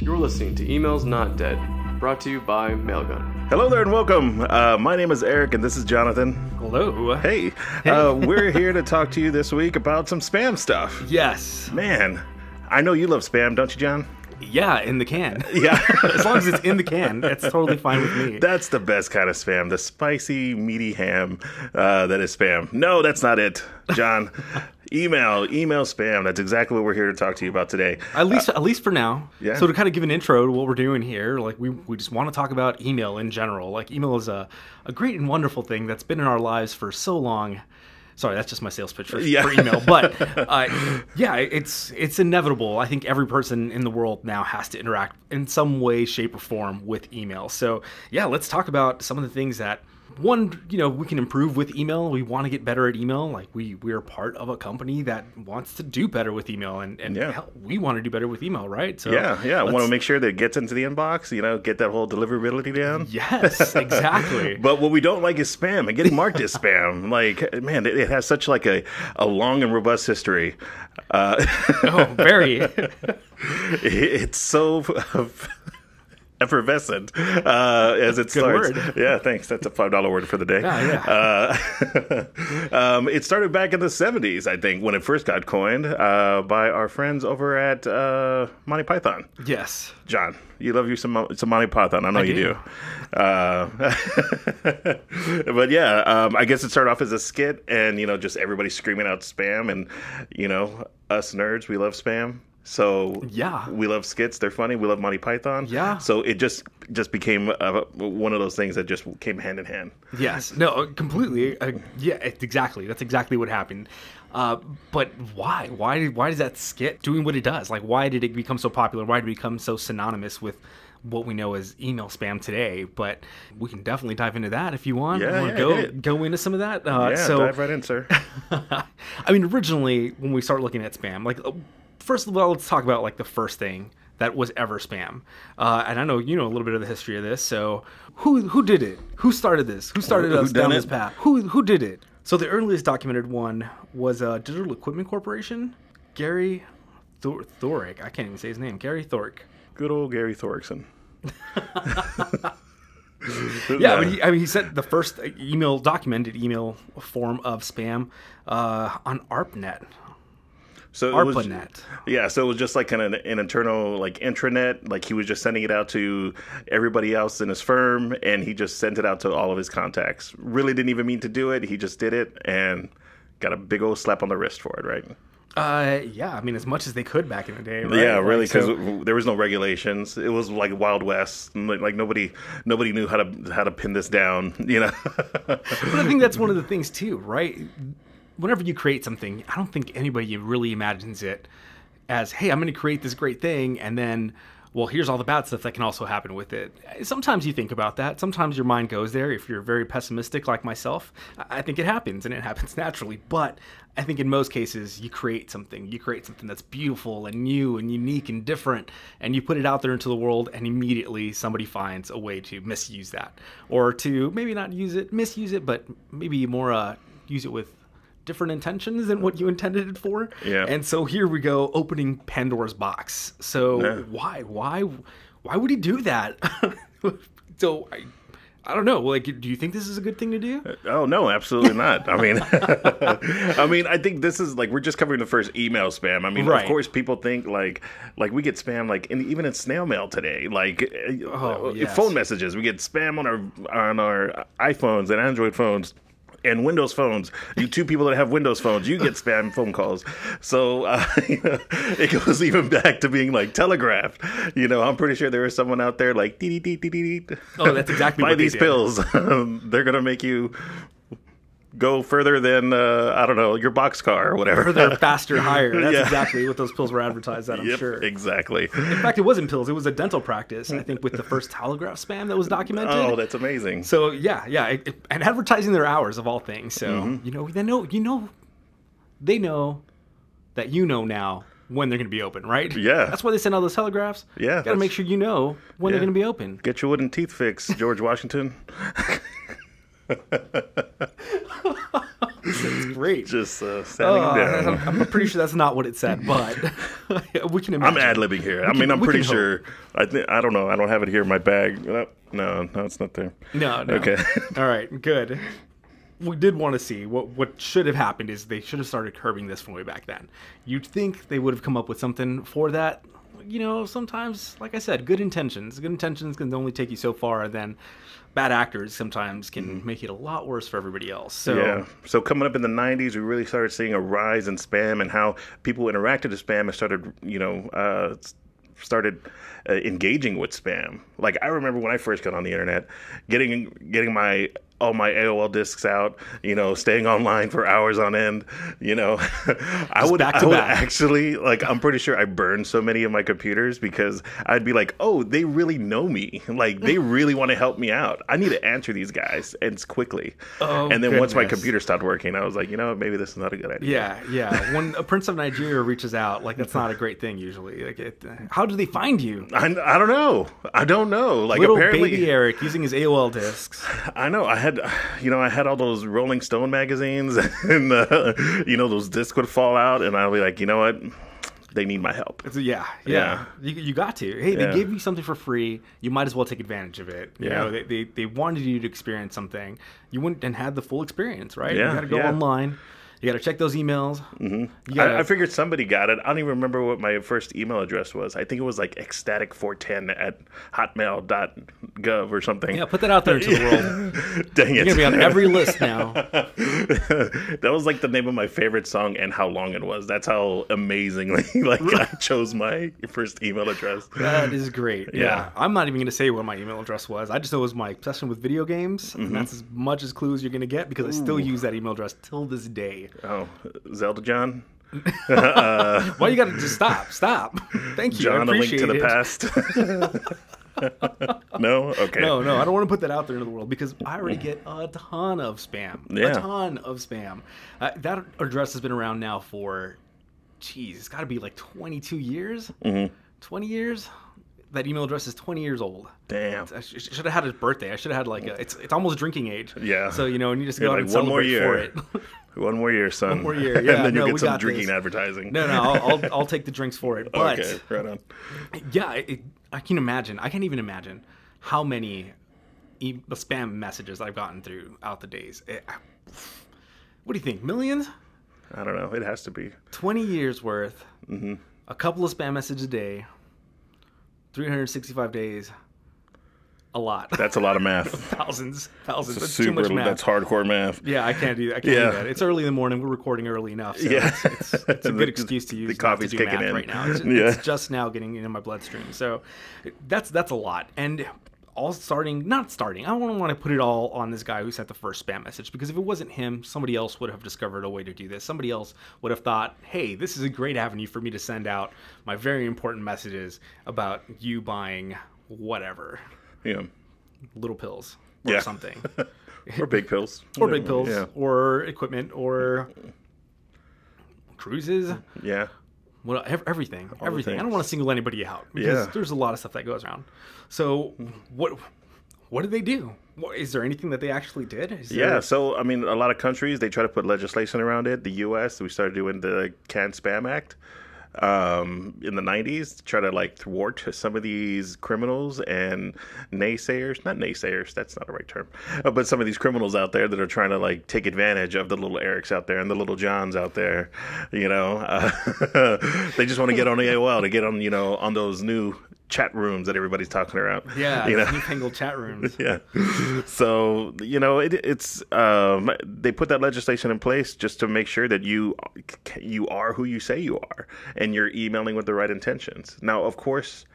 You're listening to Emails Not Dead, brought to you by Mailgun. Hello there and welcome. Uh, my name is Eric and this is Jonathan. Hello. Hey, Uh, we're here to talk to you this week about some spam stuff. Yes. Man, I know you love spam, don't you, John? Yeah, in the can. Yeah. as long as it's in the can, it's totally fine with me. That's the best kind of spam, the spicy, meaty ham uh, that is spam. No, that's not it, John. email, email spam. That's exactly what we're here to talk to you about today. At least, at least for now. yeah. So to kind of give an intro to what we're doing here, like we, we just want to talk about email in general. Like email is a, a great and wonderful thing that's been in our lives for so long. Sorry, that's just my sales pitch for, Yeah. for email. But uh, yeah, it's it's inevitable. I think every person in the world now has to interact in some way, shape, or form with email. So yeah, let's talk about some of the things that one you know we can improve with email. We want to get better at email. Like we we are part of a company that wants to do better with email, and and Yeah. hell, we want to do better with email, right? So Yeah, yeah. Want to make sure that it gets into the inbox, you know, get that whole deliverability down. Yes, exactly. But what we don't like is spam and getting marked as spam. Like, man, it, it has such like a, a long and robust history. Uh, oh, very. it's so effervescent uh, as it starts. word. Yeah, thanks. That's a five dollar word for the day. Yeah, Uh, um, it started back in the seventies, I think, when it first got coined uh, by our friends over at uh, Monty Python. yes. John, you love you some some Monty Python. I know you do. do. Uh, but yeah, um, I guess it started off as a skit, and you know, just everybody screaming out spam, and you know, us nerds, we love spam. So Yeah. we love skits. They're funny. We love Monty Python. Yeah. So it just just became uh, one of those things that just came hand in hand. Yes. No, uh, completely. Uh, yeah, it's exactly. That's exactly what happened. Uh, but why? Why? Why does that skit doing what it does? Like, why did it become so popular? Why did it become so synonymous with what we know as email spam today? But we can definitely dive into that if you want. Yeah, yeah, go go into some of that. Uh, yeah, so, dive right in, sir. I mean, originally when we start looking at spam, like first of all, let's talk about like the first thing that was ever spam. Uh, and I know you know a little bit of the history of this. So who who did it? Who started this? Who started Who- who us done down it? this path? Who who did it? So the earliest documented one was uh, Digital Equipment Corporation. Gary Thor- Thorick. I can't even say his name. Gary Thorick. Good old Gary Thorkson. Yeah, I mean, he, I mean, he sent the first email documented email form of spam uh, on ARPANET. So it was, ARPANET. yeah, so it was just like of an internal like intranet. Like he was just sending it out to everybody else in his firm, and he just sent it out to all of his contacts. Really didn't even mean to do it. He just did it and got a big old slap on the wrist for it, right? Uh, yeah, I mean, as much as they could back in the day. Right? Yeah, really, because so- there was no regulations. It was like Wild West. Like, like nobody, nobody knew how to how to pin this down. You know. but I think that's one of the things too, right? Whenever you create something, I don't think anybody really imagines it as, "Hey, I'm going to create this great thing," and then, well, here's all the bad stuff that can also happen with it. Sometimes you think about that. Sometimes your mind goes there. If you're very pessimistic like myself, I think it happens, and it happens naturally. But I think in most cases, you create something. You create something that's beautiful and new and unique and different, and you put it out there into the world, and immediately somebody finds a way to misuse that, or to maybe not use it, misuse it, but maybe more uh, use it with different intentions than what you intended it for. Yeah. And so here we go, opening Pandora's box. So Yeah. why, why, why would he do that? so I, I don't know. Like, do you think this is a good thing to do? Oh no, absolutely not. I mean, I mean, I think this is like we're just covering the first email spam. I mean, Right. of course, people think like like we get spam like in, even in snail mail today. Like uh, Oh, uh, yes. phone messages, we get spam on our on our iPhones and Android phones. And Windows phones, you two people that have Windows phones, you get spam phone calls. So uh, it goes even back to being like telegraphed. You know, I'm pretty sure there is someone out there like, dee dee dee dee dee. Oh, that's exactly buy these pills. They're gonna make you go further than uh, I don't know your box car or whatever. Further, faster, higher. That's Yeah. exactly what those pills were advertised at, I'm yep, sure. exactly. In fact, it wasn't pills. It was a dental practice, I think, with the first telegraph spam that was documented. Oh, that's amazing. So yeah, yeah, it, it- and advertising their hours of all things. So Mm-hmm. you know, they know, you know, they know that you know now when they're going to be open, right? Yeah. that's why they send all those telegraphs. Yeah, got to make sure you know when they're going to be open. Get your wooden teeth fixed, George Washington. That's great. just uh, standing Oh, down. I'm, I'm pretty sure that's not what it said, but we can Imagine. I'm ad libbing here. I can- mean, I'm pretty hope. sure. I think I don't know. I don't have it here in my bag. No, no, no, it's not there. No, no. Okay. All right, good. We did want to see what what should have happened is they should have started curbing this from way back then. You'd think they would have come up with something for that. You know, sometimes, like I said, good intentions. Good intentions can only take you so far, and then bad actors sometimes can make it a lot worse for everybody else. So Yeah. So coming up in the '90s, we really started seeing a rise in spam and how people interacted with spam and started, you know, uh, started uh, engaging with spam. Like I remember when I first got on the internet, getting getting my all my AOL discs out, you know, staying online for hours on end, you know. I would back I would actually like I'm pretty sure I burned so many of my computers because I'd be like, "Oh, they really know me. Like they really want to help me out. I need to answer these guys and quickly." Oh, and then once my computer stopped working, I was like, "You know, maybe this is not a good idea." Yeah, yeah. When a prince of Nigeria reaches out, like that's not a great thing usually. Like, it, how do they find you? I, I don't know. I don't know. Like Little apparently baby Eric using his AOL discs. I know. I had, you know, I had all those Rolling Stone magazines, and uh, you know, those discs would fall out, and I'd be like, you know what? They need my help. So, yeah, yeah, You, you got to. Hey, they Yeah. gave you something for free. You might as well take advantage of it. You Yeah. know, they, they they wanted you to experience something. You went and had the full experience, right? Yeah, You got to go yeah. online. You got to check those emails. Mm-hmm. Gotta, I, I figured somebody got it. I don't even remember what my first email address was. I think it was like ecstatic410 at hotmail.gov or something. yeah, put that out there into the world. Dang it. You're gonna be on every list now. that was like the name of my favorite song and how long it was. That's how amazingly like I chose my first email address. That is great. Yeah. Yeah. I'm not even going to say what my email address was. I just know it was my obsession with video games. Mm-hmm. And that's as much as clues you're going to get because I still use that email address till this day. Oh, Zelda John? uh, Why you got to just stop? Stop. Thank you. I John, a link to the past. no? Okay. No, no, I don't want to put that out there into the world because I already get a ton of spam. Yeah. A ton of spam. Uh, that address has been around now for, geez, it's got to be like 22 years? Mm-hmm. 20 years? That email address is 20 years old. Damn. I sh- should have had his birthday. I should have had like a, it's it's almost drinking age. Yeah. So you know, and you just go You're out like, and one more year. for it. One more year, son. One more year, yeah, and then no, you'll we get some drinking this. advertising. no, no, I'll, I'll I'll take the drinks for it. But okay, right on. yeah, it, I can imagine. I can't even imagine how many e- spam messages I've gotten throughout the days. It- what do you think? Millions? I don't know. It has to be. 20 years worth, Mm-hmm. a couple of spam messages a day, 365 days, a lot. That's a lot of math. thousands, thousands. That's too much math. That's hardcore math. Yeah, I can't do that. I can't Yeah. do that. It's early in the morning. We're recording early enough. So Yeah. it's, it's, it's a good excuse to the use to coffee's do kicking math in. right now. It's, Yeah. it's just now getting into my bloodstream. So that's that's a lot. And all starting, not starting. I don't want to put it all on this guy who sent the first spam message because if it wasn't him, somebody else would have discovered a way to do this. Somebody else would have thought, "Hey, this is a great avenue for me to send out my very important messages about you buying whatever, Yeah. little pills or Yeah. something." Or big pills. or big pills Yeah. or equipment or cruises Yeah. Well ev- everything everything i don't want to single anybody out because Yeah. there's a lot of stuff that goes around so what what did they do what, is there anything that they actually did is Yeah, there, so I mean, a lot of countries they try to put legislation around it. The U.S. we started doing the Can Spam Act um, in the '90s, to try to like thwart some of these criminals and naysayers. Not naysayers, that's not the right term, uh, but some of these criminals out there that are trying to like take advantage of the little Erics out there and the little Johns out there. You know, uh, they just want to get on AOL to get on, you know, on those new chat rooms that everybody's talking about. yeah you know. newfangled chat rooms Yeah. So you know, it, it's um, they put that legislation in place just to make sure that you you are who you say you are, and you're emailing with the right intentions. Now, of course.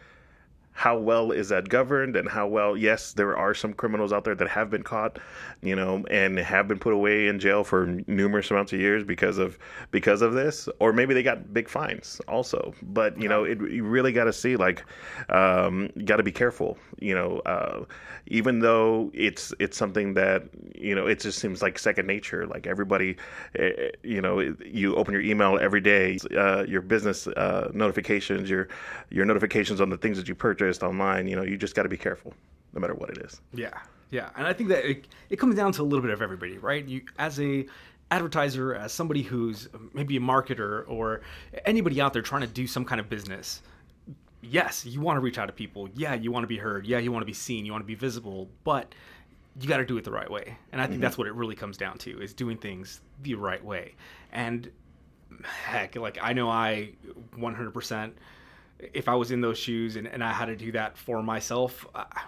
How well is that governed, and how well? Yes, there are some criminals out there that have been caught, you know, and have been put away in jail for numerous amounts of years because of because of this, or maybe they got big fines also. But you know, it, you really got to see like, um, got to be careful. You know, uh, even though it's it's something that you know it just seems like second nature. Like everybody, eh, you know, you open your email every day, uh, your business uh, notifications, your your notifications on the things that you purchased online. You know, you just got to be careful, no matter what it is. Yeah, yeah, and I think that it, it comes down to a little bit of everybody, right? You as a advertiser, as somebody who's uh, maybe a marketer or anybody out there trying to do some kind of business, yes, you want to reach out to people. Yeah, you want to be heard. Yeah, you want to be seen. You want to be visible. But you got to do it the right way. And I think mm-hmm. that's what it really comes down to is doing things the right way. And heck, like I know I 100%, if I was in those shoes and, and I had to do that for myself, I,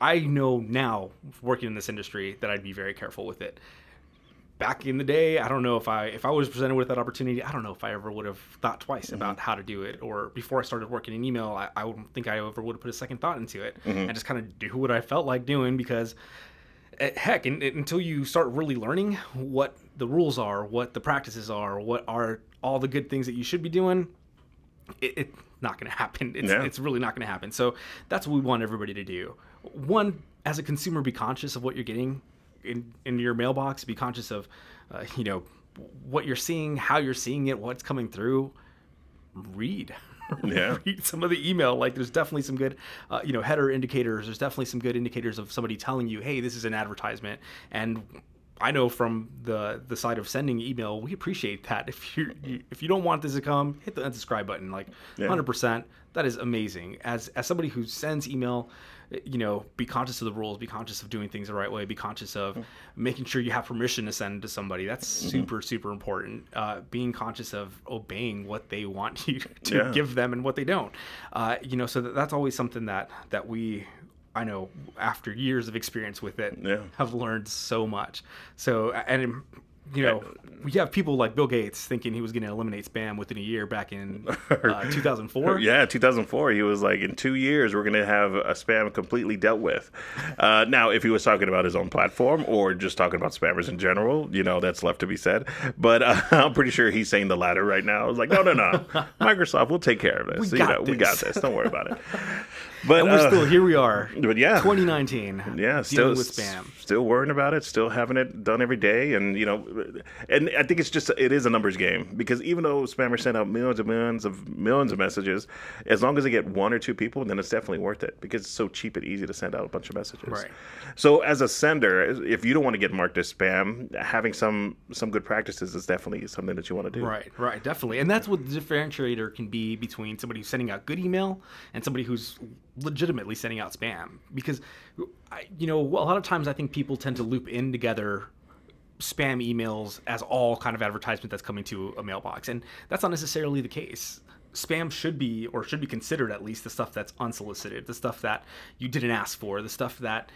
I know now working in this industry that I'd be very careful with it. Back in the day, I don't know if I if I was presented with that opportunity, I don't know if I ever would have thought twice about how to do it. Or before I started working in email, I, I don't think I ever would have put a second thought into it and just kind of do what I felt like doing because eh, heck and, and until you start really learning what the rules are what the practices are what are all the good things that you should be doing it, it's not going to happen. It's, Yeah. it's really not going to happen. So that's what we want everybody to do. One as a consumer be conscious of what you're getting in, in your mailbox. Be conscious of uh, you know what you're seeing how you're seeing it what's coming through. Read. Yeah. read some of the email. Like there's definitely some good uh, you know header indicators. There's definitely some good indicators of somebody telling you hey this is an advertisement. And I know from the the side of sending email, we appreciate that. If you if you don't want this to come, hit the unsubscribe button. Like, Yeah. hundred percent, that is amazing. As as somebody who sends email, you know, be conscious of the rules, be conscious of doing things the right way, be conscious of making sure you have permission to send to somebody. That's super super important. Uh, being conscious of obeying what they want you to Yeah. give them and what they don't. Uh, you know, so that, that's always something that that we. I know after years of experience with it, Yeah. have learned so much. So, and you know, we have people like Bill Gates thinking he was going to eliminate spam within a year back in uh, 2004. Yeah, 2004. He was like, in two years, we're going to have a spam completely dealt with. Uh, now, if he was talking about his own platform or just talking about spammers in general, you know, that's left to be said. But uh, I'm pretty sure he's saying the latter right now. I was like, no, no, no. Microsoft, we'll take care of this. We You got know, We got this. this. Don't worry about it. But And we're uh, still here. We are. but yeah. 2019. yeah, still with spam. still worrying about it, still having it done every day, and you know, and I think it's just it is a numbers game because even though spammers send out millions and millions of millions of messages, as long as they get one or two people, then it's definitely worth it because it's so cheap and easy to send out a bunch of messages. Right. So as a sender, if you don't want to get marked as spam, having some some good practices is definitely something that you want to do. Right, right, definitely. And that's what the differentiator can be between somebody who's sending out good email and somebody who's legitimately sending out spam. Because, I, you know, a lot of times I think people tend to loop in together spam emails as all kind of advertisement that's coming to a mailbox. And that's not necessarily the case. Spam should be, or should be considered at least, the stuff that's unsolicited, the stuff that you didn't ask for, the stuff that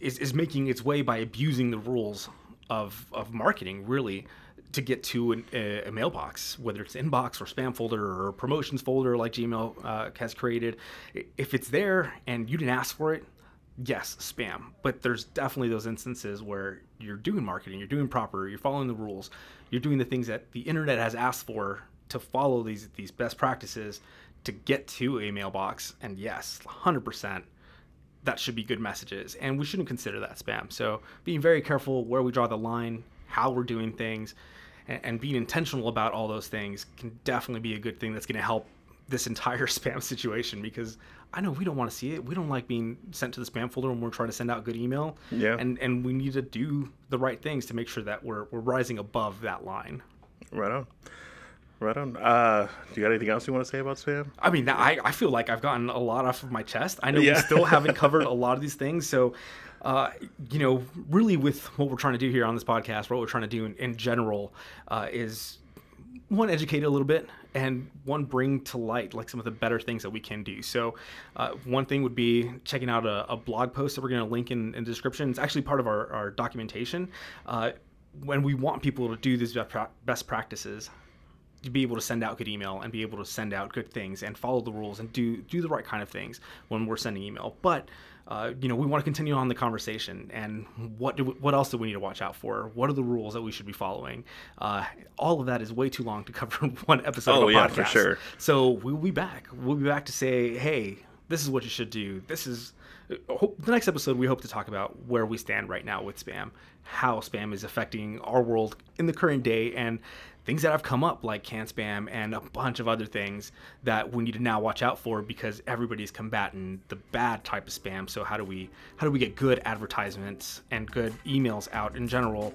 is, is making its way by abusing the rules of, of marketing, really, to get to an, a, a mailbox, whether it's inbox or spam folder or promotions folder like Gmail uh, has created. If it's there and you didn't ask for it, yes, spam. But there's definitely those instances where you're doing marketing, you're doing proper, you're following the rules, you're doing the things that the internet has asked for to follow these these best practices to get to a mailbox. And yes, 100% that should be good messages and we shouldn't consider that spam so being very careful where we draw the line how we're doing things and, and being intentional about all those things can definitely be a good thing that's going to help this entire spam situation because i know we don't want to see it we don't like being sent to the spam folder when we're trying to send out good email Yeah. and and we need to do the right things to make sure that we're, we're rising above that line Right on. Right on. Uh, do you got anything else you want to say about spam? I mean, I, I feel like I've gotten a lot off of my chest. I know Yeah. we still haven't covered a lot of these things. So, uh, you know, really with what we're trying to do here on this podcast, what we're trying to do in, in general uh, is one, educate a little bit, and one, bring to light like some of the better things that we can do. So, uh, one thing would be checking out a, a blog post that we're going to link in, in the description. It's actually part of our, our documentation. Uh, when we want people to do these best best practices, to be able to send out good email and be able to send out good things and follow the rules and do do the right kind of things when we're sending email. But uh, you know, we want to continue on the conversation and what do we, what else do we need to watch out for? What are the rules that we should be following? Uh, all of that is way too long to cover in one episode Oh, of a yeah, podcast. for sure. So we'll be back. We'll be back to say, hey, this is what you should do. This is the next episode. We hope to talk about where we stand right now with spam, how spam is affecting our world in the current day, and things that have come up like can spam and a bunch of other things that we need to now watch out for because everybody's combating the bad type of spam. So how do we how do we get good advertisements and good emails out in general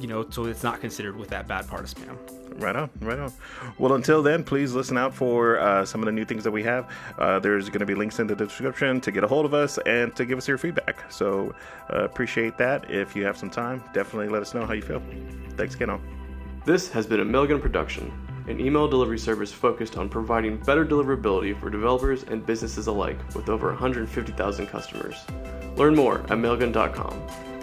you know, so it's not considered with that bad part of spam. Right on, right on. Well, until then, please listen out for uh, some of the new things that we have. Uh, there's going to be links in the description to get a hold of us and to give us your feedback. So uh, appreciate that. If you have some time, definitely let us know how you feel. Thanks again, all. This has been a Mailgun production, an email delivery service focused on providing better deliverability for developers and businesses alike with over 150,000 customers. Learn more at mailgun.com.